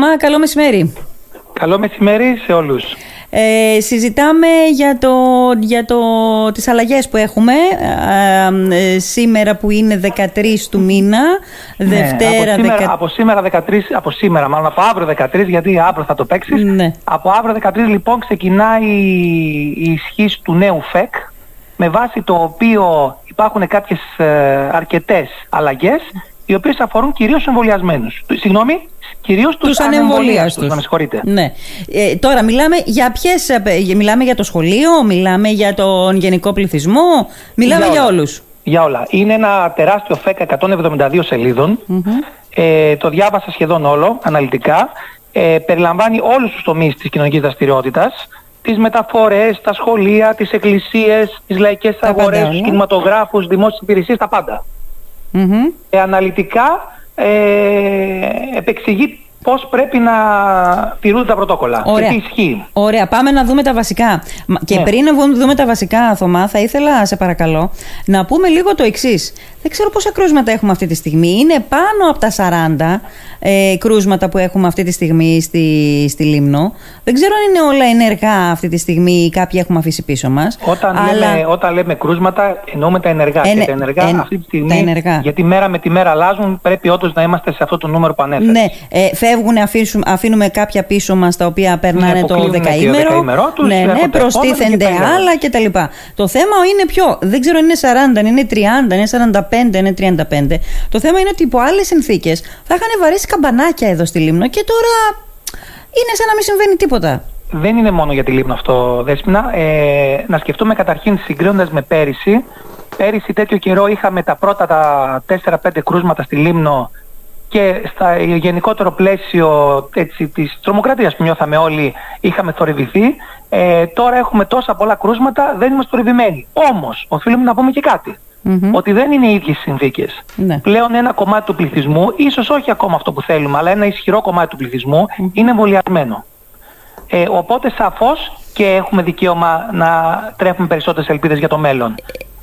Θωμά, καλό μεσημέρι. Καλό μεσημέρι σε όλους. Ε, συζητάμε για, το, για το, τις αλλαγές που έχουμε ε, σήμερα που είναι 13 του μήνα, Ναι, Δευτέρα... από, σήμερα, δεκα- από σήμερα 13, από σήμερα μάλλον από αύριο 13 γιατί αύριο θα το παίξεις. Ναι. Από αύριο 13 λοιπόν ξεκινάει η ισχύ του νέου ΦΕΚ με βάση το οποίο υπάρχουν κάποιες ε, αρκετές αλλαγές οι οποίες αφορούν κυρίως εμβολιασμένους. Του- Συγγνώμη, κυρίως τους, τους ανεμβολίαστους, ανεμβολίαστους. Να με συγχωρείτε. Ναι. Ε, τώρα μιλάμε για ποιες, ε, ε, μιλάμε για το σχολείο, μιλάμε για τον γενικό πληθυσμό, μιλάμε για, όλα. όλους. Για όλα. Είναι ένα τεράστιο ΦΕΚ 172 σελιδων Ε, το διάβασα σχεδόν όλο, αναλυτικά. Ε, περιλαμβάνει όλους τους τομείς της κοινωνικής δραστηριότητας. Τις μεταφορές, τα σχολεία, τις εκκλησίες, τις λαϊκές Τα πάντα αγορές, όλα. τους κινηματογράφους, δημόσιες υπηρεσίες, τα πάντα. Μμμ. Ε, αναλυτικά ε, επεξηγεί πώς πρέπει να τηρούνται τα πρωτόκολλα Ωραία. και τι ισχύει. Ωραία, πάμε να δούμε τα βασικά. Μα- Και Ναι. πριν να βου- δούμε τα βασικά, Θωμά, θα ήθελα, σε παρακαλώ, να πούμε λίγο το εξής. Δεν ξέρω πόσα κρούσματα έχουμε αυτή τη στιγμή. Είναι πάνω από τα 40 ε, κρούσματα που έχουμε αυτή τη στιγμή στη, στη Λίμνο. Δεν ξέρω αν είναι όλα ενεργά αυτή τη στιγμή ή κάποια έχουμε αφήσει πίσω μας. Όταν, λέμε, όταν λέμε κρούσματα, εννοούμε τα ενεργά. Ενε- και τα ενεργά εν- αυτή τη στιγμή, τα ενεργά. γιατί μέρα με τη μέρα αλλάζουν, πρέπει όντως να είμαστε σε αυτό το νούμερο που ανέφερες. Ναι, ε, φεύγουν, αφήσουν, αφήνουμε κάποια πίσω μας τα οποία περνάνε Ναι, το αποκλείουν το δεκαήμερο. δεκαήμερό τους, ναι, ναι, έρχονται προστίθενται επόμενοι και τα άλλα κτλ. Το θέμα είναι ποιο. Δεν ξέρω αν είναι 40, αν είναι 30, αν είναι 45, αν είναι 35. Το θέμα είναι ότι υπό άλλες συνθήκες θα είχαν βαρέσει καμπανάκια εδώ στη Λίμνο και τώρα είναι σαν να μην συμβαίνει τίποτα. Δεν είναι μόνο για τη Λίμνο αυτό, Δέσποινα. Ε, να σκεφτούμε καταρχήν συγκρίνοντας με πέρυσι. Πέρυσι τέτοιο καιρό είχαμε τα πρώτα τα 4-5 κρούσματα στη Λίμνο και στα γενικότερο πλαίσιο έτσι, της τρομοκρατίας που νιώθαμε όλοι είχαμε θορυβηθεί. Ε, τώρα έχουμε τόσα πολλά κρούσματα, δεν είμαστε θορυβημένοι. Όμως, οφείλουμε να πούμε και κάτι. Μμμ. Ότι δεν είναι οι ίδιες οι συνθήκες. Ναι. Πλέον ένα κομμάτι του πληθυσμού, ίσως όχι ακόμα αυτό που θέλουμε, αλλά ένα ισχυρό κομμάτι του πληθυσμού είναι εμβολιασμένο. Ε, οπότε σαφώς και έχουμε δικαίωμα να τρέφουμε περισσότερες ελπίδες για το μέλλον.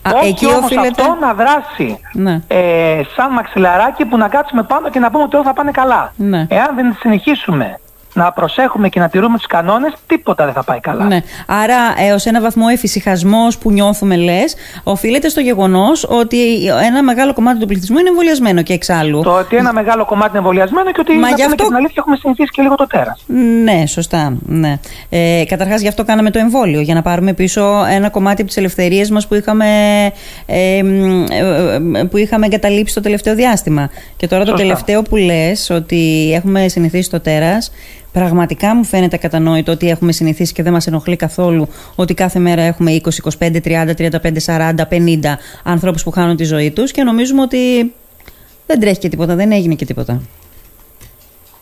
Α, όχι εκεί όμως οφείλεται- αυτό να δράσει Ναι. ε, σαν μαξιλαράκι που να κάτσουμε πάνω και να πούμε ότι όλα θα πάνε καλά. Ναι. Εάν δεν συνεχίσουμε να προσέχουμε και να τηρούμε τους κανόνες, τίποτα δεν θα πάει καλά. Ναι. Άρα, έω ένα βαθμό εφησυχασμός που νιώθουμε, λες, οφείλεται στο γεγονός ότι ένα μεγάλο κομμάτι του πληθυσμού είναι εμβολιασμένο και εξάλλου. Το ότι ένα μεγάλο κομμάτι είναι εμβολιασμένο και ότι Μα να γι' πούμε αυτό- και την αλήθεια έχουμε συνηθίσει και λίγο το τέρας. Ναι, σωστά. Ναι. Ε, Καταρχάς, γι' αυτό κάναμε το εμβόλιο, για να πάρουμε πίσω ένα κομμάτι από τις ελευθερίες μας που, είχαμε, ε, μ, ε, ε, που είχαμε εγκαταλείψει το τελευταίο διάστημα. Και τώρα το Σωστά. τελευταίο που λες, ότι έχουμε συνηθίσει το τέρας, πραγματικά μου φαίνεται κατανόητο ότι έχουμε συνηθίσει και δεν μας ενοχλεί καθόλου ότι κάθε μέρα έχουμε 20, 25, 30, 35, 40, 50 ανθρώπους που χάνουν τη ζωή τους και νομίζουμε ότι δεν τρέχει και τίποτα, δεν έγινε και τίποτα.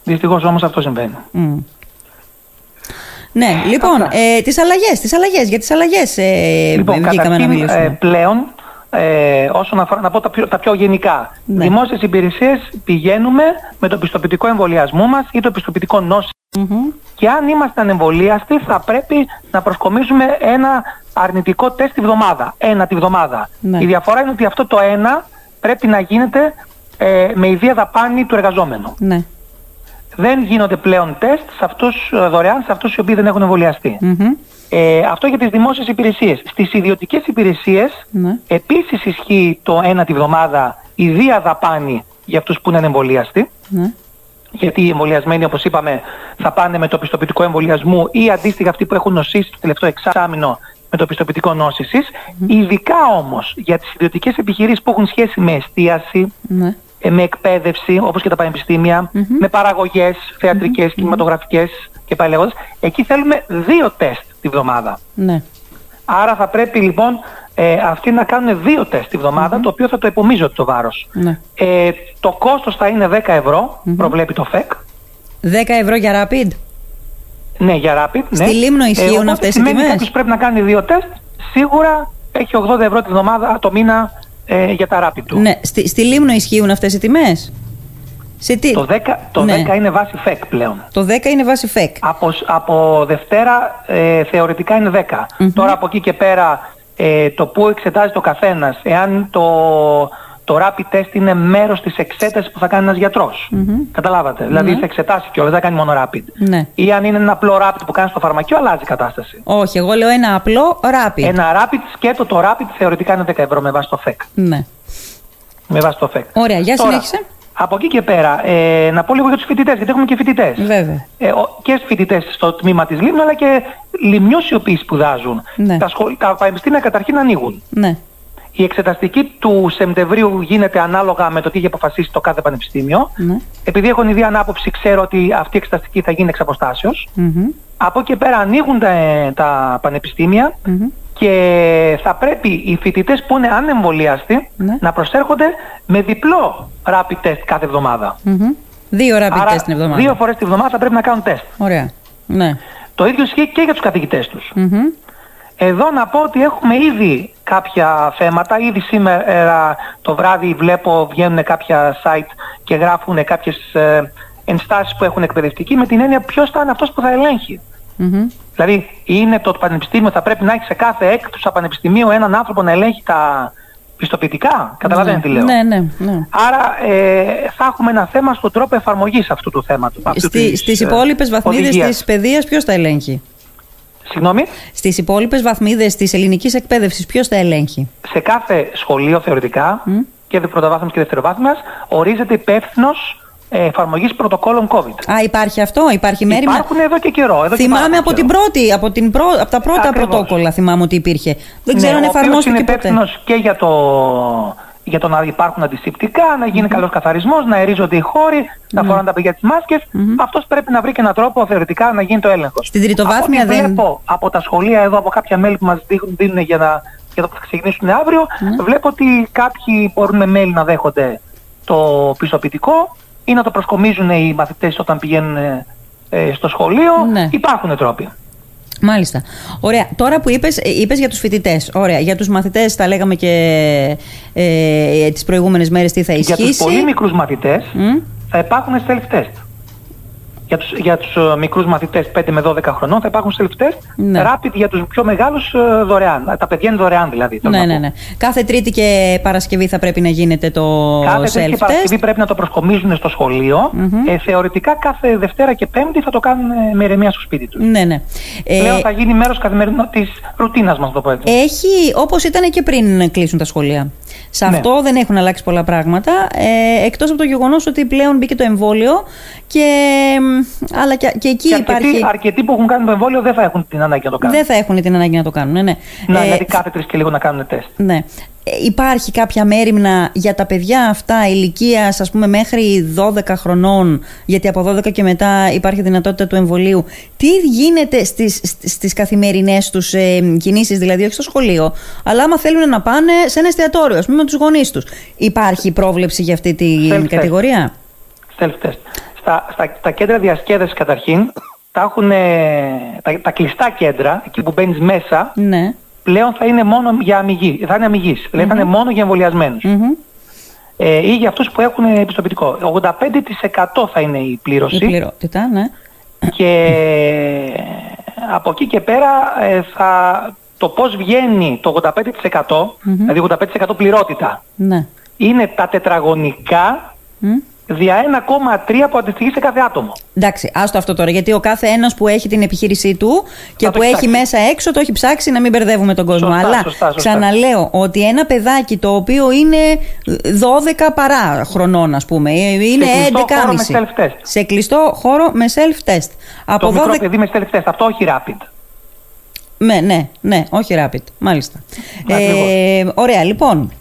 Δυστυχώς όμως αυτό συμβαίνει. Μμ. Ναι, λοιπόν, Αυτά. ε, τις αλλαγές, τις αλλαγές, για τις αλλαγές ε, Λοιπόν, βγήκαμε να καταρχήν, μιλήσουμε. ε, πλέον, ε, όσον αφορά, να πω τα πιο, τα πιο γενικά. Ναι. Δημόσιες υπηρεσίες πηγαίνουμε με το πιστοποιητικό εμβολιασμού μας ή το πιστοποιητικό νόση. Μμμ. Και αν είμαστε ανεμβολίαστοι θα πρέπει να προσκομίζουμε ένα αρνητικό τεστ τη βδομάδα. Ένα τη βδομάδα. Ναι. Η διαφορά είναι ότι αυτό το ένα πρέπει να γίνεται ε, με ιδία δαπάνη του εργαζόμενου. Ναι. Δεν γίνονται πλέον τεστ σε αυτούς, ε, δωρεάν σε αυτούς οι οποίοι δεν έχουν εμβολιαστεί. Μμμ. Ε, αυτό για τις δημόσιες υπηρεσίες. Στις ιδιωτικές υπηρεσίες Ναι. επίσης ισχύει το ένα τη βδομάδα ιδία δαπάνη για αυτούς που είναι ανεμβολίαστοι. Ναι. Γιατί οι εμβολιασμένοι, όπως είπαμε, θα πάνε με το πιστοποιητικό εμβολιασμού ή αντίστοιχα αυτοί που έχουν νοσήσει το τελευταίο εξάμεινο με το πιστοποιητικό νόσησης. Ειδικά όμως για τις ιδιωτικές επιχειρήσεις που έχουν σχέση με εστίαση, Ναι. ε, με εκπαίδευση, όπως και τα πανεπιστήμια, με παραγωγές, θεατρικές, κινηματογραφικές και πάλι λέγοντας, εκεί θέλουμε δύο τεστ τη βδομάδα. Ναι. Άρα θα πρέπει λοιπόν ε, αυτοί να κάνουν δύο τεστ τη βδομαδα το οποίο θα το επομίζονται το βάρος. Ναι. Ε, το κόστος θα είναι 10 ευρώ, προβλέπει το ΦΕΚ. 10 ευρώ για rapid; Ναι, για rapid. Ναι. Στη Λίμνο ισχύουν οπότε αυτές οι σημαίνει τιμές; κάποιος πρέπει να κάνει δύο τεστ, σίγουρα έχει 80 ευρώ τη βδομάδα, το μήνα ε, για τα rapid του. Ναι. Στη, στη Λίμνο ισχύουν αυτές οι τιμές; Σε τι; Το 10, το Ναι. 10 είναι βάση ΦΕΚ πλέον. Το 10 είναι βάση ΦΕΚ. Από, σ- από Δευτέρα ε, θεωρητικά είναι 10. Τώρα από εκεί και πέρα ε, το που εξετάζει το καθένας, εάν το, το rapid test είναι μέρος της εξέτασης που θα κάνει ένας γιατρός. Καταλάβατε. Δηλαδή Ναι. θα εξετάσει και όλα, δεν θα κάνει μόνο rapid. Ναι. Ή αν είναι ένα απλό rapid που κάνει στο φαρμακείο, αλλάζει η κατάσταση. Όχι, εγώ λέω ένα απλό rapid. Ένα rapid σκέτο το rapid θεωρητικά είναι 10 ευρώ με βάση το FEC. Ναι. Με βάση το FEC. Ωραία, για Τώρα, συνέχισε. Από εκεί και πέρα, ε, να πω λίγο για τους φοιτητές, γιατί έχουμε και φοιτητές. Βέβαια. Ε, ο- και φοιτητές στο τμήμα της Λίμνου, αλλά και λιμνιούς οι οποίοι σπουδάζουν. Ναι. Τα, σχολ... τα πανεπιστήμια καταρχήν ανοίγουν. Ναι. Η εξεταστική του Σεπτεμβρίου γίνεται ανάλογα με το τι έχει αποφασίσει το κάθε πανεπιστήμιο. Ναι. Επειδή έχω ήδη ανάποψη, ξέρω ότι αυτή η εξεταστική θα γίνει εξ αποστάσεως. Μμμ. Από εκεί και πέρα ανοίγουν τα, τα πανεπιστήμια Μμμ. Και θα πρέπει οι φοιτητές που είναι ανεμβολιαστοί Ναι. να προσέρχονται με διπλό rapid test κάθε εβδομάδα. Μμμ. Δύο rapid Άρα test την εβδομάδα. δύο φορές τη εβδομάδα θα πρέπει να κάνουν τεστ. Ωραία. Ναι. Το ίδιο ισχύει και για τους καθηγητές τους. Μμμ. Εδώ να πω ότι έχουμε ήδη κάποια θέματα. Ήδη σήμερα το βράδυ βλέπω βγαίνουν κάποια site και γράφουν κάποιες ε, ενστάσεις που έχουν εκπαιδευτική με την έννοια ποιος θα είναι αυτός που θα ελέγχει. Μμμ. Δηλαδή είναι το πανεπιστήμιο, θα πρέπει να έχει σε κάθε έκτουσα πανεπιστημίου έναν άνθρωπο να ελέγχει τα πιστοποιητικά. Καταλαβαίνετε τι λέω. Ναι, ναι, ναι. Άρα ε, θα έχουμε ένα θέμα στον τρόπο εφαρμογής αυτού του θέματος. αυτού Στη, της, στις ε, υπόλοιπες βαθμίδες οδηγίας. της παιδείας ποιος τα ελέγχει; Συγγνώμη; Στις υπόλοιπες βαθμίδες της ελληνικής εκπαίδευσης ποιος τα ελέγχει; σε κάθε σχολείο θεωρητικά και πρωτοβάθμιας και δευτεροβάθμιας ορίζεται υπεύθυνος εφαρμογής πρωτοκόλων COVID. Α, υπάρχει αυτό, υπάρχει μέρημνα. Υπάρχουν εδώ και καιρό. Εδώ και Θυμάμαι πάρα από πολύ την καιρό. πρώτη, από, την πρω... από τα πρώτα Ακριβώς. πρωτόκολλα θυμάμαι ότι υπήρχε. Δεν ξέρω Ναι, αν ο οποίος εφαρμόστηκε είναι ποτέ. υπεύθυνος και για το, για το να υπάρχουν αντισηπτικά, να γίνει καλός καθαρισμός, να ερίζονται οι χώροι, να φοράνε τα παιδιά τις μάσκες. Αυτός πρέπει να βρει και έναν τρόπο θεωρητικά να γίνει το έλεγχος. Στην τριτοβάθμια από ό,τι δεν- βλέπω από τα σχολεία εδώ, από κάποια μέλη που μας δείχνουν, δίνουν για, να, για το που θα ξεκινήσουν αύριο, Ναι. βλέπω ότι κάποιοι μπορούν με mail να δέχονται το πιστοποιητικό ή να το προσκομίζουν οι μαθητές όταν πηγαίνουν ε, ε, στο σχολείο. Ναι. Υπάρχουν τρόποι. Μάλιστα. Ωραία. Τώρα που είπες, ε, είπες για τους φοιτητές. Ωραία. Για τους μαθητές τα λέγαμε και ε, τις προηγούμενες μέρες τι θα Για ισχύσει. τους πολύ μικρούς μαθητές Μμ. θα υπάρχουν self-test. Για τους, για τους ε, μικρούς μαθητές 5 με 12 χρονών θα υπάρχουν self-test. Ναι. Rapid για τους πιο μεγάλους ε, δωρεάν. Τα παιδιά είναι δωρεάν δηλαδή. θέλω Ναι, να ναι, πω. ναι. Κάθε Τρίτη και Παρασκευή θα πρέπει να γίνεται το Κάθε Τρίτη και self-test. Παρασκευή πρέπει να το προσκομίζουν στο σχολείο. Ε, θεωρητικά κάθε Δευτέρα και Πέμπτη θα το κάνουν ε, με ηρεμία στο σπίτι τους. Ναι, ναι. Ε, Πλέον θα γίνει μέρος καθημερινό της ρουτίνας μας, να το πω έτσι. Έχει, όπως ήταν και πριν κλείσουν τα σχολεία. Σε Ναι. αυτό δεν έχουν αλλάξει πολλά πράγματα, ε, εκτός από το γεγονός ότι πλέον μπήκε το εμβόλιο και, μ, αλλά και, και εκεί και υπάρχει... αρκετοί, αρκετοί που έχουν κάνει το εμβόλιο δεν θα έχουν την ανάγκη να το κάνουν. Δεν θα έχουν την ανάγκη να το κάνουν, ναι. ναι. Να, Ε, δηλαδή κάθε τρεις και λίγο να κάνουν τεστ. Ναι. Ε, Υπάρχει κάποια μέρημνα για τα παιδιά αυτά ηλικίας, ας πούμε, μέχρι 12 χρονών, γιατί από 12 και μετά υπάρχει δυνατότητα του εμβολίου. Τι γίνεται στις, στις- στις καθημερινές τους ε, κινήσεις, δηλαδή όχι στο σχολείο, αλλά άμα θέλουν να πάνε σε ένα εστιατόριο, ας πούμε, με τους γονείς τους. Υπάρχει πρόβλεψη για αυτή την Self-test. κατηγορία; Self-test. Στα, στα, τα κέντρα διασκέδασης καταρχήν, τα, έχουν, τα, τα κλειστά κέντρα, εκεί που μπαίνεις μέσα, Ναι. πλέον θα είναι μόνο για αμυγή, θα είναι αμυγής. Δηλαδή θα είναι μόνο για εμβολιασμένους. Μμμ. Ε, ή για αυτούς που έχουν επιστοποιητικό. 85% θα είναι η Η πλήρωση πληρότητα, ναι. και από εκεί και πέρα ε, θα, το πώς βγαίνει το 85%, δηλαδή 85% πληρότητα, ναι. είναι τα τετραγωνικά Μμ. Δια 1,3 που αντιστοιχεί σε κάθε άτομο. Εντάξει, άστο αυτό τώρα. Γιατί ο κάθε ένας που έχει την επιχείρησή του και Θα το που έχει ψάξει. μέσα έξω το έχει ψάξει να μην μπερδεύουμε τον κόσμο. Σωστά, Αλλά σωστά, σωστά. ξαναλέω ότι ένα παιδάκι το οποίο είναι 12 παρά χρονών, ας πούμε, είναι κλειστό χώρο με 11,5. self-test. Σε κλειστό χώρο με self-test. Από το μικρό 12. παιδί με self-test, αυτό όχι rapid. Ναι, ναι, ναι, όχι rapid. Μάλιστα. Ακριβώς. Ε, ωραία, λοιπόν.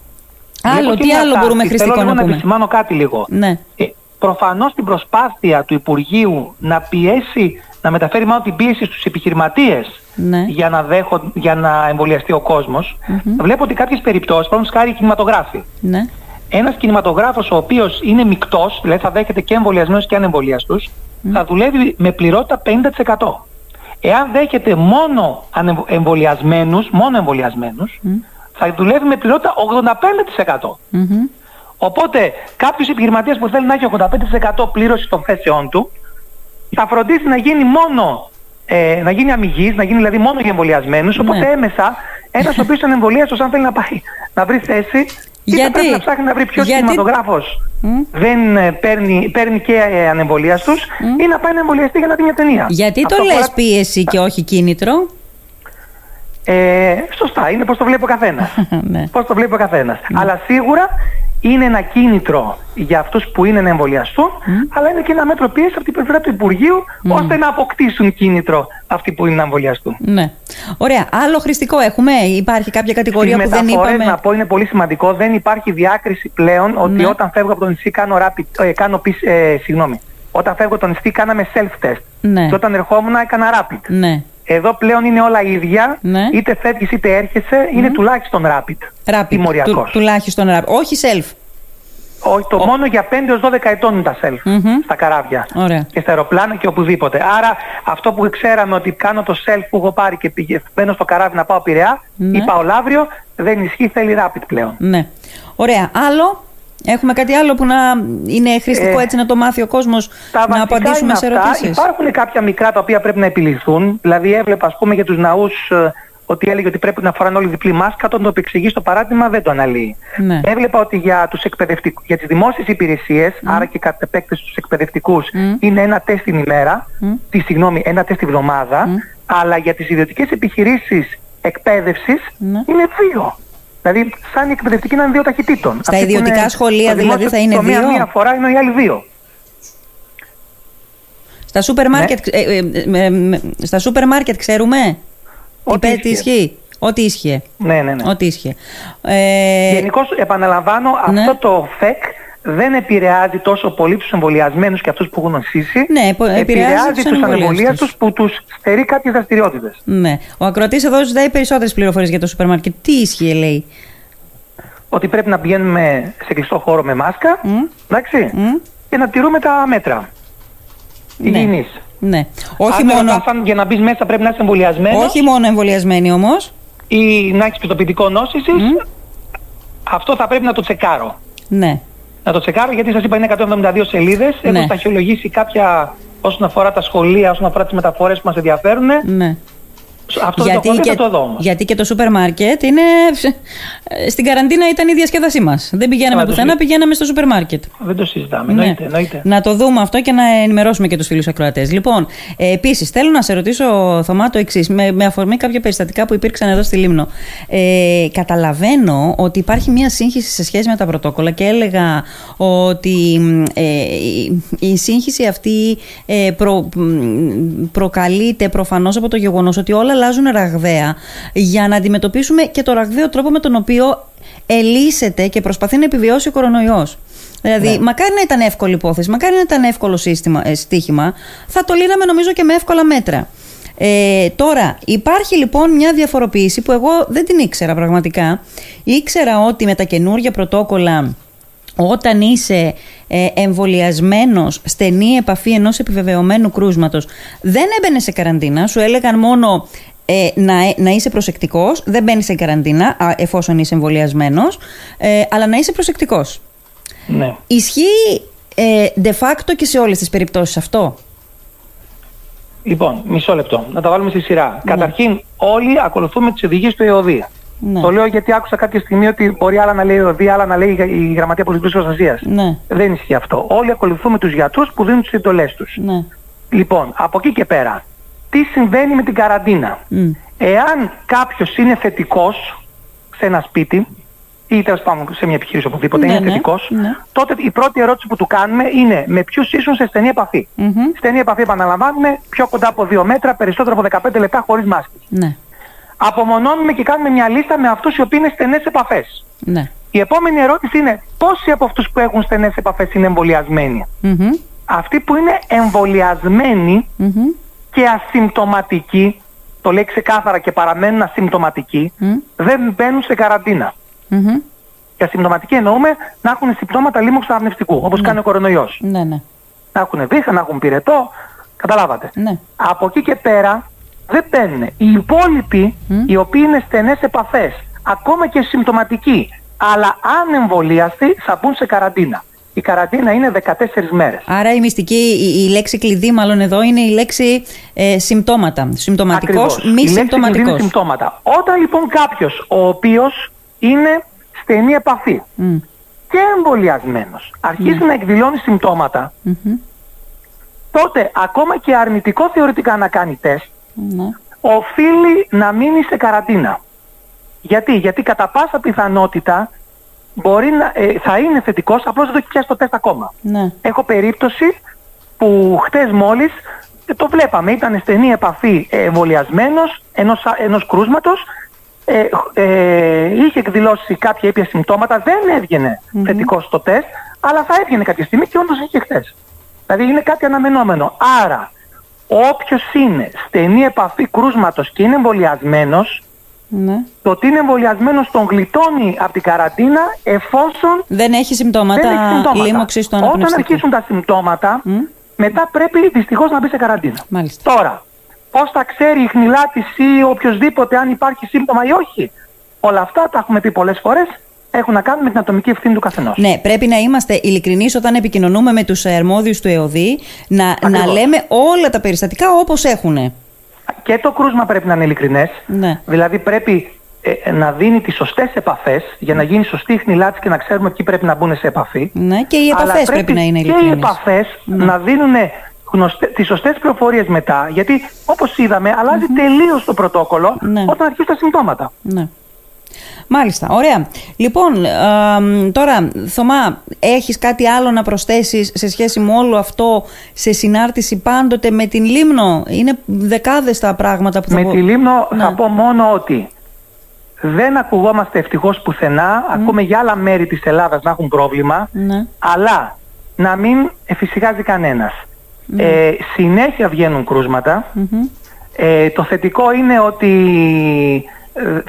Άλλο, Βλέπω και τι μια άλλο τάση. μπορούμε Θέλω χρηστικό λίγο να να πούμε. επισημάνω κάτι λίγο. Ναι. Ε, προφανώς την προσπάθεια του Υπουργείου να πιέσει, να μεταφέρει μάλλον την πίεση στους επιχειρηματίες Ναι. για, να δέχον, για να εμβολιαστεί ο κοσμος βλέπω ότι κάποιες περιπτώσεις, παραδείγματος χάρη οι κινηματογράφοι, Ναι. ένας κινηματογράφος ο οποίος είναι μεικτός, δηλαδή θα δέχεται και εμβολιασμένους και ανεμβολιαστούς, θα δουλεύει με πληρότητα 50%. Εάν δέχεται μόνο ανεμβ- εμβολιασμένους, μόνο εμβολιασμένους, θα δουλεύει με πληρότητα 85%. Μμμ. Οπότε κάποιος επιχειρηματίας που θέλει να έχει 85% πλήρωση των θέσεών του θα φροντίσει να γίνει μόνο ε, να γίνει αμυγής, να γίνει δηλαδή μόνο για εμβολιασμένους, οπότε Ναι. έμεσα ένας ο οποίος είναι εμβολίαστος αν θέλει να πάει να βρει θέση Γιατί; θα πρέπει να ψάχνει να βρει ποιος Γιατί... δεν ε, παίρνει, παίρνει και ε, ανεμβολίαστους mm. ή να πάει να εμβολιαστεί για να δει μια ταινία. Γιατί Αυτό το λες πίεση και όχι κίνητρο; Ε, σωστά, είναι πώς το βλέπει ο καθένας. ναι. Πώς το βλέπει ο καθένας. Ναι. Αλλά σίγουρα είναι ένα κίνητρο για αυτούς που είναι να εμβολιαστούν, αλλά είναι και ένα μέτρο πίεση από την πλευρά του Υπουργείου, ώστε να αποκτήσουν κίνητρο αυτοί που είναι να εμβολιαστούν. Ναι. Ωραία. Άλλο χρηστικό έχουμε, υπάρχει κάποια κατηγορία Στις που δεν είπαμε. να πω είναι πολύ σημαντικό, δεν υπάρχει διάκριση πλέον ότι ναι. όταν φεύγω από το νησί κάνω, rapid, ε, κάνω ε, συγγνώμη, όταν φεύγω από το νησί κάναμε self-test. Ναι. Και όταν ερχόμουν έκανα rapid. Ναι. Εδώ πλέον είναι όλα ίδια. Ναι. Είτε φεύγει είτε έρχεσαι, είναι τουλάχιστον rapid. Rapid. Του, τουλάχιστον rapid. Όχι self. Όχι, το μόνο για 5 έως 12 ετών είναι τα self στα καράβια Ωραία. και στα αεροπλάνα και οπουδήποτε. Άρα αυτό που ξέραμε ότι κάνω το self που έχω πάρει και πήγε, μπαίνω στο καράβι να πάω Πειραιά ναι. ή πάω Λαύριο, δεν ισχύει, θέλει rapid πλέον. Ναι. Ωραία. Άλλο, Έχουμε κάτι άλλο που να είναι χρηστικό ε, έτσι να το μάθει ο κόσμος να απαντήσουμε σε ερωτήσεις; Υπάρχουν κάποια μικρά τα οποία πρέπει να επιληθούν. Δηλαδή έβλεπα ας πούμε για τους ναούς ε, ότι έλεγε ότι πρέπει να φοράνε όλοι διπλή μάσκα, όταν το επεξηγεί στο παράδειγμα δεν το αναλύει. Ναι. Έβλεπα ότι για, τους εκπαιδευτικ... για τις δημόσιες υπηρεσίες, άρα και κατ' επέκταση στους εκπαιδευτικούς, είναι ένα τεστ την ημέρα, τη, συγγνώμη, ένα τεστ τη βδομάδα, αλλά για τις ιδιωτικές επιχειρήσεις εκπαίδευσης ναι. είναι δύο. Δηλαδή, σαν η εκπαιδευτική είναι δύο ταχυτήτων. Στα Αυτή ιδιωτικά είναι, σχολεία δηλαδή θα είναι δύο; Μία φορά είναι οι άλλοι δύο. Στα σούπερ μάρκετ, ναι. ε, ε, ε, στα σούπερ μάρκετ ξέρουμε; Ό,τι ισχύει. ισχύει. Ό,τι ίσχυε. Ναι, ναι, ναι. Ό,τι ίσχυε. Ε... Γενικώς, επαναλαμβάνω, ναι. αυτό το ΦΕΚ δεν επηρεάζει τόσο πολύ τους εμβολιασμένους και αυτούς που έχουν νοσήσει. Ναι, επηρεάζει, επηρεάζει τους ανεμβολίαστους που τους στερεί κάποιες δραστηριότητες. Ναι. Ο ακροατής εδώ ζητάει περισσότερες πληροφορίες για το σούπερ μάρκετ. Τι ίσχυε, λέει; Ότι πρέπει να πηγαίνουμε σε κλειστό χώρο με μάσκα, mm. εντάξει, mm. και να τηρούμε τα μέτρα. Ναι. Υγιεινής. Ναι. Όχι Αν μόνο... για να μπεις μέσα πρέπει να είσαι εμβολιασμένος. Όχι μόνο εμβολιασμένοι όμως. Ή να έχεις πιστοποιητικό νόσησης. Mm. Αυτό θα πρέπει να το τσεκάρω. Ναι. Να το τσεκάρω γιατί σας είπα είναι 172 σελίδες. Ναι. Έχω σταχυολογήσει κάποια όσον αφορά τα σχολεία, όσον αφορά τις μεταφορές που μας ενδιαφέρουν. Ναι. Αυτό γιατί, το και, το δω γιατί και το σούπερ μάρκετ είναι. Στην καραντίνα ήταν η διασκέδασή μας. Δεν πηγαίναμε πουθενά, πηγαίναμε στο σούπερ μάρκετ. Δεν το συζητάμε. Ναι. Εννοείται, εννοείται. Να το δούμε αυτό και να ενημερώσουμε και τους φίλους ακροατές. Λοιπόν, ε, επίσης θέλω να σε ρωτήσω, Θωμά, το εξής, με, με αφορμή κάποια περιστατικά που υπήρξαν εδώ στη Λίμνο. Ε, καταλαβαίνω ότι υπάρχει μια σύγχυση σε σχέση με τα πρωτόκολλα και έλεγα ότι ε, η σύγχυση αυτή ε, προ, προκαλείται προφανώς από το γεγονός ότι όλα αλλάζουν ραγδαία για να αντιμετωπίσουμε και το ραγδαίο τρόπο με τον οποίο ελίσσεται και προσπαθεί να επιβιώσει ο κορονοϊός. Δηλαδή, ναι. μακάρι να ήταν εύκολη υπόθεση, μακάρι να ήταν εύκολο σύστημα, ε, στίχημα, θα το λύναμε νομίζω και με εύκολα μέτρα. Ε, τώρα, υπάρχει λοιπόν μια διαφοροποίηση που εγώ δεν την ήξερα πραγματικά. Ήξερα ότι με τα καινούργια πρωτόκολλα όταν είσαι ε, εμβολιασμένος στενή επαφή ενός επιβεβαιωμένου κρούσματος, δεν έμπαινε σε καραντίνα. Σου έλεγαν μόνο ε, να, να είσαι προσεκτικός. Δεν μπαίνεις σε καραντίνα εφόσον είσαι εμβολιασμένος, ε, αλλά να είσαι προσεκτικός. Ναι. Ισχύει ε, de facto και σε όλες τις περιπτώσεις αυτό; Λοιπόν, μισό λεπτό. Να τα βάλουμε στη σειρά. Ναι. Καταρχήν, όλοι ακολουθούμε τις οδηγίες του ΕΟΔΙΑ. Ναι. Το λέω γιατί άκουσα κάποια στιγμή ότι μπορεί άλλα να λέει ο ΔΙ, άλλα να λέει η Γραμματεία Πολιτικής Προστασίας. Ναι. Δεν ισχύει αυτό. Όλοι ακολουθούμε τους γιατρούς που δίνουν τις εντολές τους. Ναι. Λοιπόν, από εκεί και πέρα, τι συμβαίνει με την καραντίνα. Mm. Εάν κάποιος είναι θετικός σε ένα σπίτι ή τέλος πάντων σε μια επιχείρηση οπουδήποτε ναι, είναι ναι, θετικός, ναι. τότε η πρώτη ερώτηση που του κάνουμε είναι με ποιους ήσουν σε στενή επαφή. Mm-hmm. Στενή επαφή, επαναλαμβάνουμε, πιο κοντά από 2 μέτρα, περισσότερο από 15 λεπτά χωρίς μάσκη. Ναι απομονώνουμε και κάνουμε μια λίστα με αυτούς οι οποίοι είναι στενές επαφές. Ναι. Η επόμενη ερώτηση είναι πόσοι από αυτούς που έχουν στενές επαφές είναι Αυτοί που είναι εμβολιασμένοι και ασυμπτωματικοί, το λέει ξεκάθαρα και παραμένουν ασυμπτωματικοί, δεν μπαίνουν σε καραντίνα. Και ασυμπτωματικοί εννοούμε να έχουν συμπτώματα λίμωξου αναπνευστικού, όπως ναι. κάνει ο κορονοϊός. Ναι, ναι. Να έχουν βήχα, να έχουν πυρετό, καταλάβατε. Ναι. Από εκεί και πέρα δεν παίρνουν. Οι υπόλοιποι, οι οποίοι είναι στενές επαφές, ακόμα και συμπτωματικοί, αλλά αν εμβολιαστεί, θα μπουν σε καραντίνα. Η καραντίνα είναι 14 μέρες. Άρα η μυστική, η, η λέξη κλειδί μάλλον εδώ είναι η λέξη ε, συμπτώματα. Συμπτωματικός, μη η συμπτωματικός. είναι συμπτώματα. Όταν λοιπόν κάποιος ο οποίος είναι στενή επαφή και εμβολιασμένος αρχίσει Ναι. να εκδηλώνει συμπτώματα, Μμμ. τότε ακόμα και αρνητικό θεωρητικά να κάνει τεστ, Ναι. οφείλει να μείνει σε καραντίνα. Γιατί, Γιατί κατά πάσα πιθανότητα μπορεί να, ε, θα είναι θετικός, απλώς δεν το έχει πιάσει το τεστ ακόμα. Ναι. Έχω περίπτωση που χτες μόλις ε, το βλέπαμε, ήταν στενή επαφή ε, εμβολιασμένος ενός, α- ενός κρούσματος, ε, ε, είχε εκδηλώσει κάποια ήπια συμπτώματα, δεν έβγαινε θετικός στο τεστ, αλλά θα έβγαινε κάποια στιγμή και όντως είχε χτες. Δηλαδή είναι κάτι αναμενόμενο. Άρα, όποιος είναι στενή επαφή κρούσματος και είναι εμβολιασμένος, ναι. το ότι είναι εμβολιασμένος τον γλιτώνει από την καραντίνα εφόσον Δεν έχει συμπτώματα, δεν έχει συμπτώματα. λίμωξης του Όταν αναπνευστικού. αρχίσουν τα συμπτώματα, μετά πρέπει δυστυχώς να μπει σε καραντίνα. Μάλιστα. Τώρα, πώς θα ξέρει η χνηλάτης ή οποιοδήποτε αν υπάρχει σύμπτωμα ή όχι. Όλα αυτά τα έχουμε πει πολλές φορές, έχουν να κάνουν με την ατομική ευθύνη του καθενός. Ναι, πρέπει να είμαστε ειλικρινείς όταν επικοινωνούμε με τους αρμόδιους του ΕΟΔΗ να, να Ακριβώς. λέμε όλα τα περιστατικά όπως έχουν. Και το κρούσμα πρέπει να είναι ειλικρινές. Ναι. Δηλαδή πρέπει ε, να δίνει τις σωστές επαφές για να γίνει σωστή χνηλάτης και να ξέρουμε ποιοι πρέπει να μπουν σε επαφή. Ναι, και οι Αλλά επαφέ πρέπει, να είναι Και οι ειλικρινείς. επαφές να δίνουν γνωστέ, τις σωστές πληροφορίες μετά. Γιατί όπως είδαμε αλλάζει τελείως το πρωτόκολλο Ναι. όταν αρχίσουν τα συμπτώματα. Ναι. Μάλιστα, ωραία. Λοιπόν, α, τώρα, Θωμά, έχεις κάτι άλλο να προσθέσεις σε σχέση με όλο αυτό σε συνάρτηση πάντοτε με την Λίμνο; Είναι δεκάδες τα πράγματα που θα Με πω- τη Λίμνο Ναι. θα πω μόνο ότι δεν ακουγόμαστε ευτυχώς πουθενά, ακούμε για άλλα μέρη της Ελλάδας να έχουν πρόβλημα, Ναι. αλλά να μην εφησυχάζει κανένας. Ε, συνέχεια βγαίνουν κρούσματα. Μμμ. Ε, το θετικό είναι ότι ε,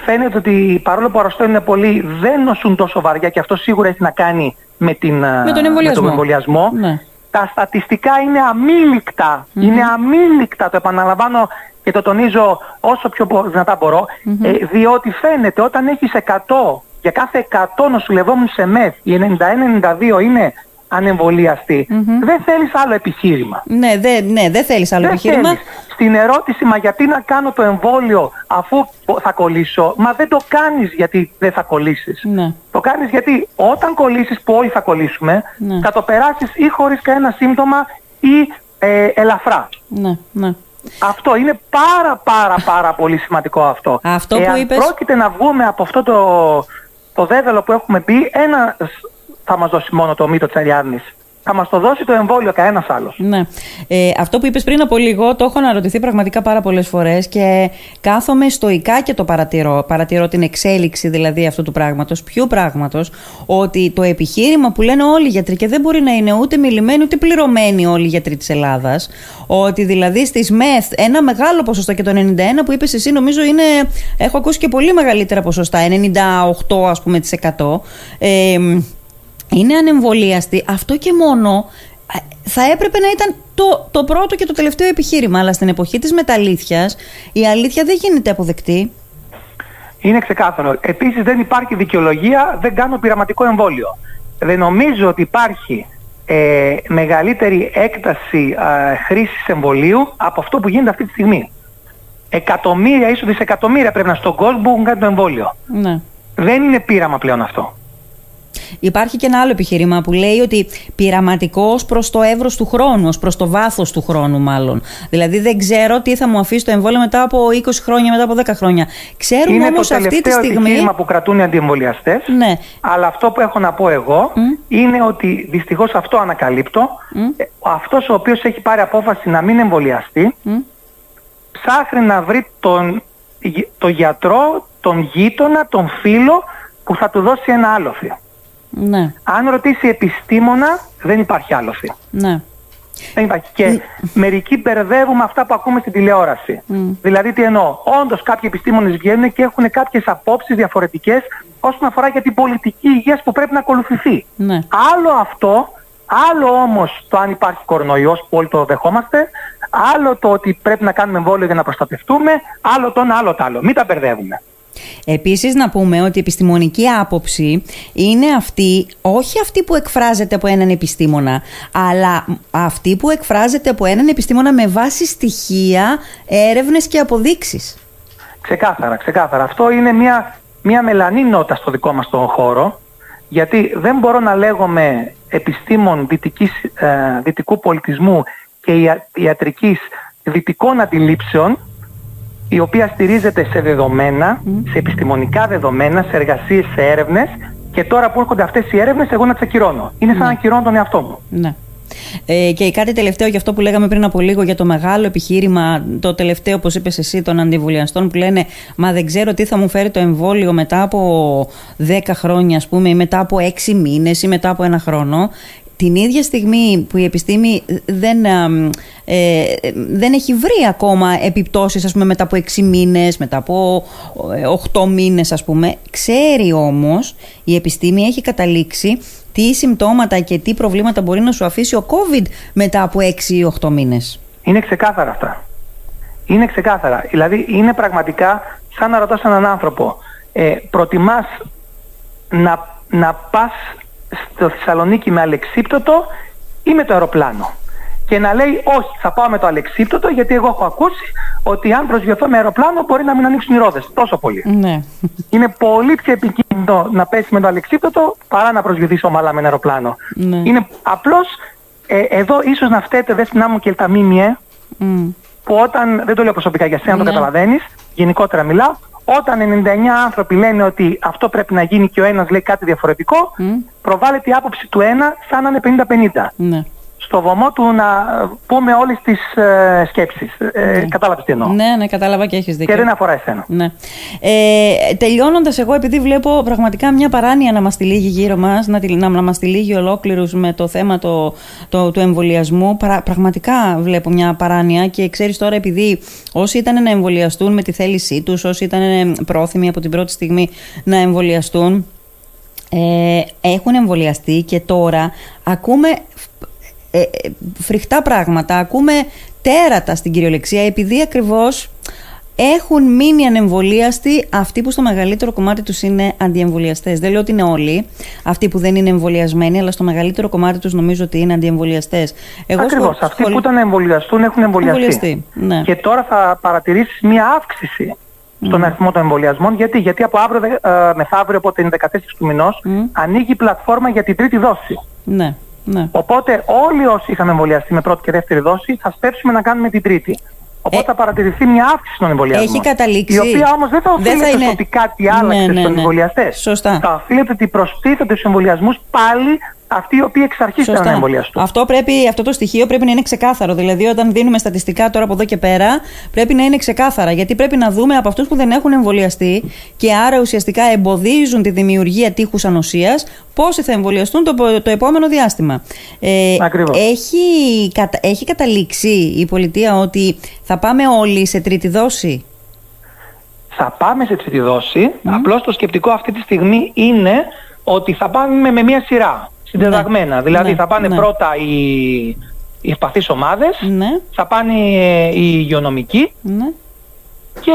φαίνεται ότι παρόλο που αρρωσταίνουν πολύ δεν νοσούν τόσο βαριά και αυτό σίγουρα έχει να κάνει με, την, ε, Με τον εμβολιασμό. εμβολιασμό. Ναι. Τα στατιστικά είναι αμήλικτα. Είναι αμήλικτα, το επαναλαμβάνω και το τονίζω όσο πιο μπο- δυνατά μπορώ, ε, διότι φαίνεται όταν έχεις 100, για κάθε 100 νοσηλευόμενους σε ΜΕΘ, οι 91-92 είναι ανεμβολιαστοί, δεν θέλεις άλλο επιχείρημα. Ναι, δεν ναι, δεν θέλεις άλλο Δεν επιχείρημα. θέλεις. Στην ερώτηση, μα γιατί να κάνω το εμβόλιο αφού θα κολλήσω, μα δεν το κάνεις γιατί δεν θα κολλήσεις. Ναι. Το κάνεις γιατί όταν κολλήσεις που όλοι θα κολλήσουμε, Ναι. θα το περάσεις ή χωρίς κανένα σύμπτωμα ή ε, ελαφρά. Ναι, ναι. Αυτό είναι πάρα πάρα πάρα πολύ σημαντικό αυτό. Αυτό που Εάν είπες- πρόκειται να βγούμε από αυτό το, το δέδαλο που έχουμε πει, ένας θα μας δώσει μόνο το μύτο της Αριάδνης. Θα μας το δώσει το εμβόλιο κανένας άλλος. Ναι. Ε, αυτό που είπες πριν από λίγο το έχω αναρωτηθεί πραγματικά πάρα πολλές φορές και κάθομαι στοικά και το παρατηρώ. Παρατηρώ την εξέλιξη δηλαδή αυτού του πράγματος. Ποιου πράγματος, ότι το επιχείρημα που λένε όλοι οι γιατροί και δεν μπορεί να είναι ούτε μιλημένοι ούτε πληρωμένοι όλοι οι γιατροί της Ελλάδας, ότι δηλαδή στις ΜΕΘ ένα μεγάλο ποσοστό και το 91 που είπες εσύ νομίζω είναι, έχω ακούσει και πολύ μεγαλύτερα ποσοστά, 98 ας πούμε της 100, ε, είναι ανεμβολίαστη. Αυτό και μόνο ε, θα έπρεπε να ήταν το, το πρώτο και το τελευταίο επιχείρημα. Αλλά στην εποχή της μεταλήθειας η αλήθεια δεν γίνεται αποδεκτή. Είναι ξεκάθαρο. Επίσης δεν υπάρχει δικαιολογία, δεν κάνω πειραματικό εμβόλιο. Δεν νομίζω ότι υπάρχει ε, μεγαλύτερη έκταση ε, χρήσης εμβολίου από αυτό που γίνεται αυτή τη στιγμή. Εκατομμύρια, ίσως δισεκατομμύρια πρέπει να είναι στον κόσμο που έχουν κάνει το εμβόλιο. Ναι. Δεν είναι πείραμα πλέον αυτό. Υπάρχει και ένα άλλο επιχείρημα που λέει ότι πειραματικό ως προς το εύρος του χρόνου, ως προς το βάθος του χρόνου μάλλον. Δηλαδή δεν ξέρω τι θα μου αφήσει το εμβόλιο μετά από 20 χρόνια, μετά από 10 χρόνια. Ξέρουμε είναι όμως το αυτή τη τελευταίο στιγμή... επιχείρημα που κρατούν οι αντιεμβολιαστές. Ναι. Αλλά αυτό που έχω να πω εγώ είναι ότι δυστυχώς αυτό ανακαλύπτω. Ε, αυτός ο οποίος έχει πάρει απόφαση να μην εμβολιαστεί Μμ. ψάχνει να βρει τον, γι- τον γιατρό, τον γείτονα, τον φίλο που θα του δώσει ένα άλοθη. Ναι, Αν ρωτήσει επιστήμονα δεν υπάρχει άλοθη. ναι. Δεν υπάρχει. Και μερικοί μπερδεύουμε αυτά που ακούμε στην τηλεόραση. Δηλαδή τι εννοώ; Όντως κάποιοι επιστήμονες βγαίνουν και έχουν κάποιες απόψεις διαφορετικές όσον αφορά για την πολιτική υγείας που πρέπει να ακολουθηθεί. ναι. Άλλο αυτό, άλλο όμως το αν υπάρχει κορονοϊός που όλοι το δεχόμαστε, άλλο το ότι πρέπει να κάνουμε εμβόλιο για να προστατευτούμε, άλλο το ένα, άλλο το άλλο. Μην τα μπερδεύουμε. Επίσης να πούμε ότι η επιστημονική άποψη είναι αυτή, όχι αυτή που εκφράζεται από έναν επιστήμονα, αλλά αυτή που εκφράζεται από έναν επιστήμονα με βάση στοιχεία, έρευνες και αποδείξεις. Ξεκάθαρα, ξεκάθαρα. Αυτό είναι μια μια μελανή νότα στο δικό μας τον χώρο, γιατί δεν μπορώ να λέγομαι επιστήμον δυτικής, ε, δυτικού πολιτισμού και ιατρικής δυτικών αντιλήψεων, η οποία στηρίζεται σε δεδομένα, σε επιστημονικά δεδομένα, σε εργασίες, σε έρευνες και τώρα που έρχονται αυτές οι έρευνες εγώ να τις ακυρώνω. Είναι σαν να ακυρώνω τον εαυτό μου. Ναι. Ε, και κάτι τελευταίο για αυτό που λέγαμε πριν από λίγο για το μεγάλο επιχείρημα, το τελευταίο, όπως είπες εσύ, των αντιβουλιαστών που λένε Μα δεν ξέρω τι θα μου φέρει το εμβόλιο μετά από 10 χρόνια, ας πούμε, ή μετά από 6 μήνες ή μετά από ένα χρόνο την ίδια στιγμή που η επιστήμη δεν, ε, δεν έχει βρει ακόμα επιπτώσεις ας πούμε, μετά από 6 μήνες, μετά από 8 ε, μήνες ας πούμε, ξέρει όμως η επιστήμη έχει καταλήξει τι συμπτώματα και τι προβλήματα μπορεί να σου αφήσει ο COVID μετά από 6 ή 8 μήνες. Είναι ξεκάθαρα αυτά. Είναι ξεκάθαρα. Δηλαδή είναι πραγματικά σαν να ρωτάς έναν άνθρωπο ε, προτιμάς να, να πας στο Θεσσαλονίκη με αλεξίπτωτο ή με το αεροπλάνο. Και να λέει όχι, θα πάω με το αλεξίπτωτο γιατί εγώ έχω ακούσει ότι αν προσγειωθώ με αεροπλάνο μπορεί να μην ανοίξουν οι ρόδες. Τόσο πολύ. Ναι. Είναι πολύ πιο επικίνδυνο να πέσει με το αλεξίπτωτο παρά να προσγειωθείς ομαλά με ένα αεροπλάνο. Ναι. Είναι απλώς ε, εδώ ίσως να φταίτε δέσποινά μου και τα μίμιε mm. που όταν, δεν το λέω προσωπικά για σένα, ναι. το καταλαβαίνεις, γενικότερα μιλάω, όταν 99 άνθρωποι λένε ότι αυτό πρέπει να γίνει και ο ένας λέει κάτι διαφορετικό, mm. προβάλλεται η άποψη του ένα σαν να είναι 50-50. Ναι στο βωμό του να πούμε όλες τις ε, σκέψεις. Ε, ναι. Κατάλαβες τι εννοώ. Ναι, ναι, κατάλαβα και έχεις δίκιο. Και δεν αφορά εσένα. Ναι. Ε, τελειώνοντας εγώ, επειδή βλέπω πραγματικά μια παράνοια να μας τυλίγει γύρω μας, να, να, να μας τυλίγει ολόκληρους με το θέμα το, το, του εμβολιασμού, πραγματικά βλέπω μια παράνοια και ξέρεις τώρα επειδή όσοι ήταν να εμβολιαστούν με τη θέλησή τους, όσοι ήταν πρόθυμοι από την πρώτη στιγμή να εμβολιαστούν, ε, έχουν εμβολιαστεί και τώρα ακούμε ε, ε, φρικτά πράγματα, ακούμε τέρατα στην κυριολεξία επειδή ακριβώς έχουν μείνει ανεμβολίαστοι αυτοί που στο μεγαλύτερο κομμάτι τους είναι αντιεμβολιαστές. Δεν λέω ότι είναι όλοι αυτοί που δεν είναι εμβολιασμένοι, αλλά στο μεγαλύτερο κομμάτι τους νομίζω ότι είναι αντιεμβολιαστές. Εγώ Ακριβώς. Αυτοί που ήταν εμβολιαστούν έχουν εμβολιαστεί. Ναι. Και τώρα θα παρατηρήσεις μία αύξηση στον mm. αριθμό των εμβολιασμών. Γιατί, Γιατί από αύριο ε, μεθαύριο, από την 14 του μηνός, mm. ανοίγει η πλατφόρμα για την τρίτη δόση. Ναι. Ναι. Οπότε όλοι όσοι είχαμε εμβολιαστεί με πρώτη και δεύτερη δόση θα σπέψουμε να κάνουμε την τρίτη. Οπότε ε, θα παρατηρηθεί μια αύξηση των εμβολιασμών. Έχει καταλήξει. Η οποία όμως δεν θα οφείλεται θα είναι... ότι κάτι άλλαξε ναι, ναι, στους ναι. εμβολιαστές. Σωστά. Θα οφείλεται ότι προστίθεται στους εμβολιασμούς πάλι αυτοί οι οποίοι εξ αρχής ήταν να εμβολιαστούν. Αυτό, πρέπει, αυτό το στοιχείο πρέπει να είναι ξεκάθαρο. Δηλαδή, όταν δίνουμε στατιστικά τώρα από εδώ και πέρα, πρέπει να είναι ξεκάθαρα. Γιατί πρέπει να δούμε από αυτούς που δεν έχουν εμβολιαστεί και άρα ουσιαστικά εμποδίζουν τη δημιουργία τείχους ανοσίας, πόσοι θα εμβολιαστούν το, το επόμενο διάστημα. Ε, έχει, έχει καταλήξει η πολιτεία ότι θα πάμε όλοι σε τρίτη δόση; Θα πάμε σε τρίτη δόση. Mm. Απλώς το σκεπτικό αυτή τη στιγμή είναι ότι θα πάμε με μια σειρά συντεταγμένα. Ναι. Δηλαδή ναι. θα πάνε ναι. πρώτα οι, οι ευπαθείς ομάδες, ναι. θα πάνε οι υγειονομικοί ναι. και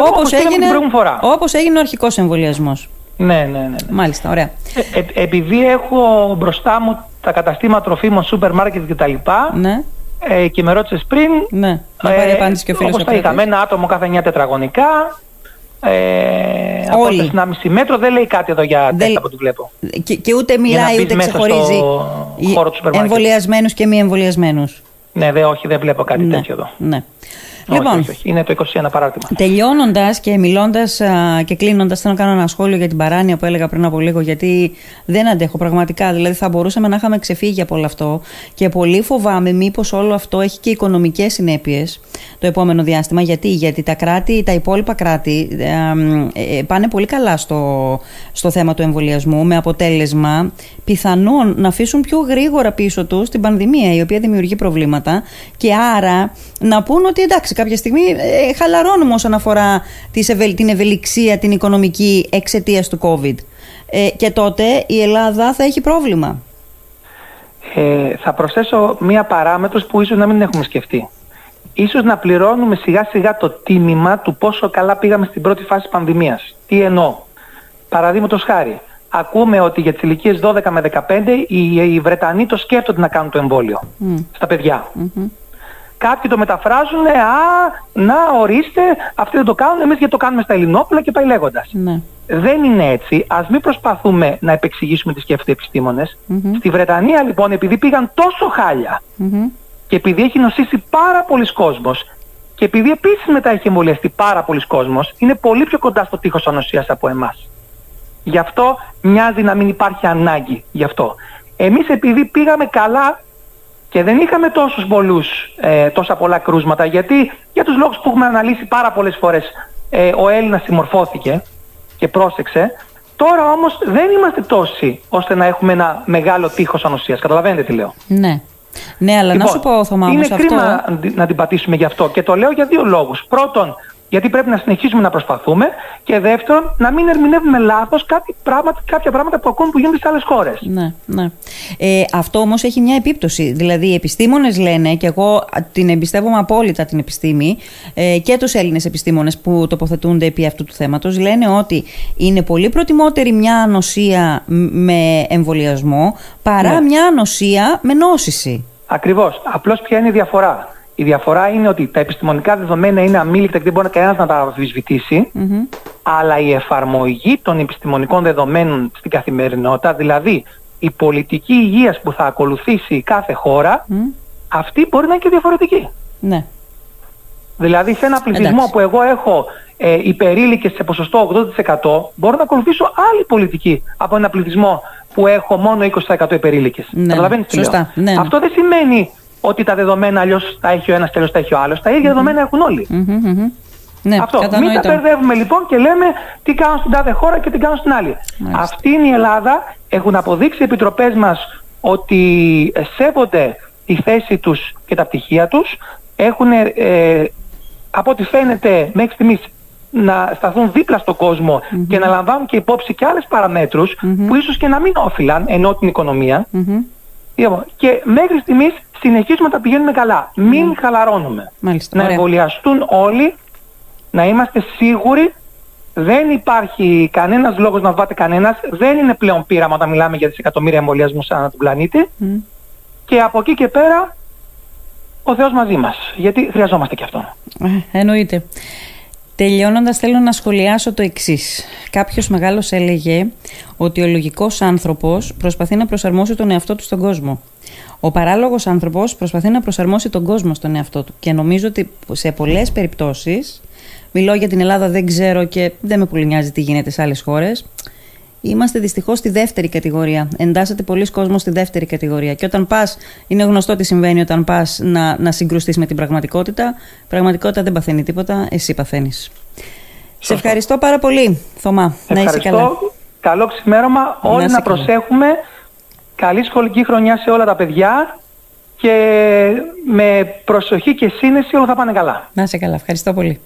όπως, όπως έγινε, την φορά. Όπως έγινε ο αρχικός εμβολιασμός. Ναι, ναι, ναι. ναι. Μάλιστα, ωραία. Ε, ε, επειδή έχω μπροστά μου τα καταστήματα τροφίμων, σούπερ μάρκετ κτλ. Ναι. Ε, και με ρώτησες πριν. Ναι, να πάρει ε, απάντηση και ο φίλος Όπως τα είχαμε, ένα άτομο κάθε 9 τετραγωνικά, ε, Όλοι. Από 1,5 μέτρο δεν λέει κάτι εδώ για τεστ από ό,τι βλέπω. Και, και ούτε μιλάει ούτε ξεχωρίζει εμβολιασμένους και μη εμβολιασμένους. Ναι, δε, όχι, δεν βλέπω κάτι ναι, τέτοιο εδώ. Ναι. Λοιπόν, όχι, όχι, Είναι το 21 παράδειγμα. Τελειώνοντας και μιλώντας και κλείνοντας, θέλω να κάνω ένα σχόλιο για την παράνοια που έλεγα πριν από λίγο, γιατί δεν αντέχω πραγματικά. Δηλαδή, θα μπορούσαμε να είχαμε ξεφύγει από όλο αυτό και πολύ φοβάμαι μήπως όλο αυτό έχει και οικονομικές συνέπειες το επόμενο διάστημα. Γιατί, γιατί τα κράτη, τα υπόλοιπα κράτη ε, ε, πάνε πολύ καλά στο, στο θέμα του εμβολιασμού, με αποτέλεσμα πιθανόν να αφήσουν πιο γρήγορα πίσω τους την πανδημία, η οποία δημιουργεί προβλήματα και άρα να πούν ότι εντάξει κάποια στιγμή ε, χαλαρώνουμε όσον αφορά την ευελιξία την οικονομική εξαιτίας του COVID. Ε, και τότε η Ελλάδα θα έχει πρόβλημα. Ε, θα προσθέσω μία παράμετρος που ίσως να μην έχουμε σκεφτεί. Ίσως να πληρώνουμε σιγά σιγά το τίμημα του πόσο καλά πήγαμε στην πρώτη φάση πανδημίας. Τι εννοώ; Παραδείγματος χάρη, ακούμε ότι για τις ηλικίες 12 με 15 οι, οι Βρετανοί το σκέφτονται να κάνουν το εμβόλιο στα παιδιά. Κάποιοι το μεταφράζουν, α, να ορίστε, αυτοί δεν το κάνουν, εμείς γιατί το κάνουμε στα Ελληνόπουλα και πάει λέγοντας. Ναι. Δεν είναι έτσι. Ας μην προσπαθούμε να επεξηγήσουμε τις σκέφτονται οι επιστήμονες. Στη Βρετανία λοιπόν, επειδή πήγαν τόσο χάλια και επειδή έχει νοσήσει πάρα πολλοί κόσμος και επειδή επίσης μετά έχει εμβολιαστεί πάρα πολλοί κόσμος, είναι πολύ πιο κοντά στο τείχος ανοσίας από εμάς. Γι' αυτό μοιάζει να μην υπάρχει ανάγκη γι' αυτό. Εμείς επειδή πήγαμε καλά και δεν είχαμε τόσους πολλούς, ε, τόσα πολλά κρούσματα, γιατί για τους λόγους που έχουμε αναλύσει πάρα πολλές φορές ε, ο Έλληνας συμμορφώθηκε και πρόσεξε, τώρα όμως δεν είμαστε τόσοι ώστε να έχουμε ένα μεγάλο τείχος ανοσίας. Καταλαβαίνετε τι λέω. Ναι. Ναι, αλλά λοιπόν, να σου πω, Θωμά, Είναι αυτό... κρίμα να την πατήσουμε γι' αυτό. Και το λέω για δύο λόγους. Πρώτον, γιατί πρέπει να συνεχίσουμε να προσπαθούμε. Και δεύτερον, να μην ερμηνεύουμε λάθος κάποια πράγματα που ακόμη που γίνονται σε άλλες χώρες. Ναι, ναι. Ε, αυτό όμως έχει μια επίπτωση. Δηλαδή, οι επιστήμονες λένε, και εγώ την εμπιστεύομαι απόλυτα την επιστήμη, ε, και τους Έλληνες επιστήμονες που τοποθετούνται επί αυτού του θέματος, λένε ότι είναι πολύ προτιμότερη μια ανοσία με εμβολιασμό παρά ναι. μια ανοσία με νόσηση. Ακριβώς. Απλώς ποια είναι η διαφορά. Η διαφορά είναι ότι τα επιστημονικά δεδομένα είναι αμήλικτα και δεν μπορεί κανένας να τα αμφισβητήσει, αλλά η εφαρμογή των επιστημονικών δεδομένων στην καθημερινότητα, δηλαδή η πολιτική υγείας που θα ακολουθήσει κάθε χώρα, αυτή μπορεί να είναι και διαφορετική. Ναι. Δηλαδή σε ένα πληθυσμό που εγώ έχω ε, υπερήλικες σε ποσοστό 80% μπορώ να ακολουθήσω άλλη πολιτική από ένα πληθυσμό που έχω μόνο 20% υπερήλικες. Ναι, Καταλαβαίνεις τι λέω; Ναι, ναι. Αυτό δεν σημαίνει ότι τα δεδομένα αλλιώς τα έχει ο ένας και αλλιώς τα έχει ο άλλος. Τα ίδια δεδομένα έχουν όλοι. Ναι, Αυτό. κατανοητό. Μην τα μπερδεύουμε λοιπόν και λέμε τι κάνουν στην τάδε χώρα και τι κάνουν στην άλλη. Μάλιστα. Αυτή είναι η Ελλάδα. Έχουν αποδείξει οι επιτροπές μας ότι σέβονται τη θέση τους και τα πτυχία τους. Έχουν, ε, από ό,τι φαίνεται μέχρι στιγμής, να σταθούν δίπλα στον κόσμο και να λαμβάνουν και υπόψη και άλλες παραμέτρους που ίσως και να μην όφυλαν ενώ την οικονομία. Λοιπόν, Και μέχρι στιγμής συνεχίζουμε να τα πηγαίνουμε καλά. Μην χαλαρώνουμε. Μάλιστα, να ωραία. εμβολιαστούν όλοι, να είμαστε σίγουροι. Δεν υπάρχει κανένας λόγος να βάτε κανένας. Δεν είναι πλέον πείραμα όταν μιλάμε για δισεκατομμύρια εμβολιασμούς ανά τον πλανήτη. Και από εκεί και πέρα ο Θεός μαζί μας. Γιατί χρειαζόμαστε και αυτό. Ε, εννοείται. Τελειώνοντας θέλω να σχολιάσω το εξής. Κάποιος μεγάλος έλεγε ότι ο λογικός άνθρωπος προσπαθεί να προσαρμόσει τον εαυτό του στον κόσμο. Ο παράλογος άνθρωπος προσπαθεί να προσαρμόσει τον κόσμο στον εαυτό του. Και νομίζω ότι σε πολλές περιπτώσεις, μιλώ για την Ελλάδα δεν ξέρω και δεν με πολύ νοιάζει τι γίνεται σε άλλες χώρες, Είμαστε δυστυχώς στη δεύτερη κατηγορία. Εντάσσεται πολλοί κόσμος στη δεύτερη κατηγορία. Και όταν πας, είναι γνωστό τι συμβαίνει όταν πας να, να συγκρουστείς με την πραγματικότητα. Η πραγματικότητα δεν παθαίνει τίποτα, εσύ παθαίνεις. Σε ευχαριστώ πάρα πολύ, Θωμά. Να είσαι καλά. Ευχαριστώ. Καλό ξημέρωμα. Όλοι είσαι να καλά. προσέχουμε. Καλή σχολική χρονιά σε όλα τα παιδιά και με προσοχή και σύνεση όλα θα πάνε καλά. Να είσαι καλά. Ευχαριστώ πολύ.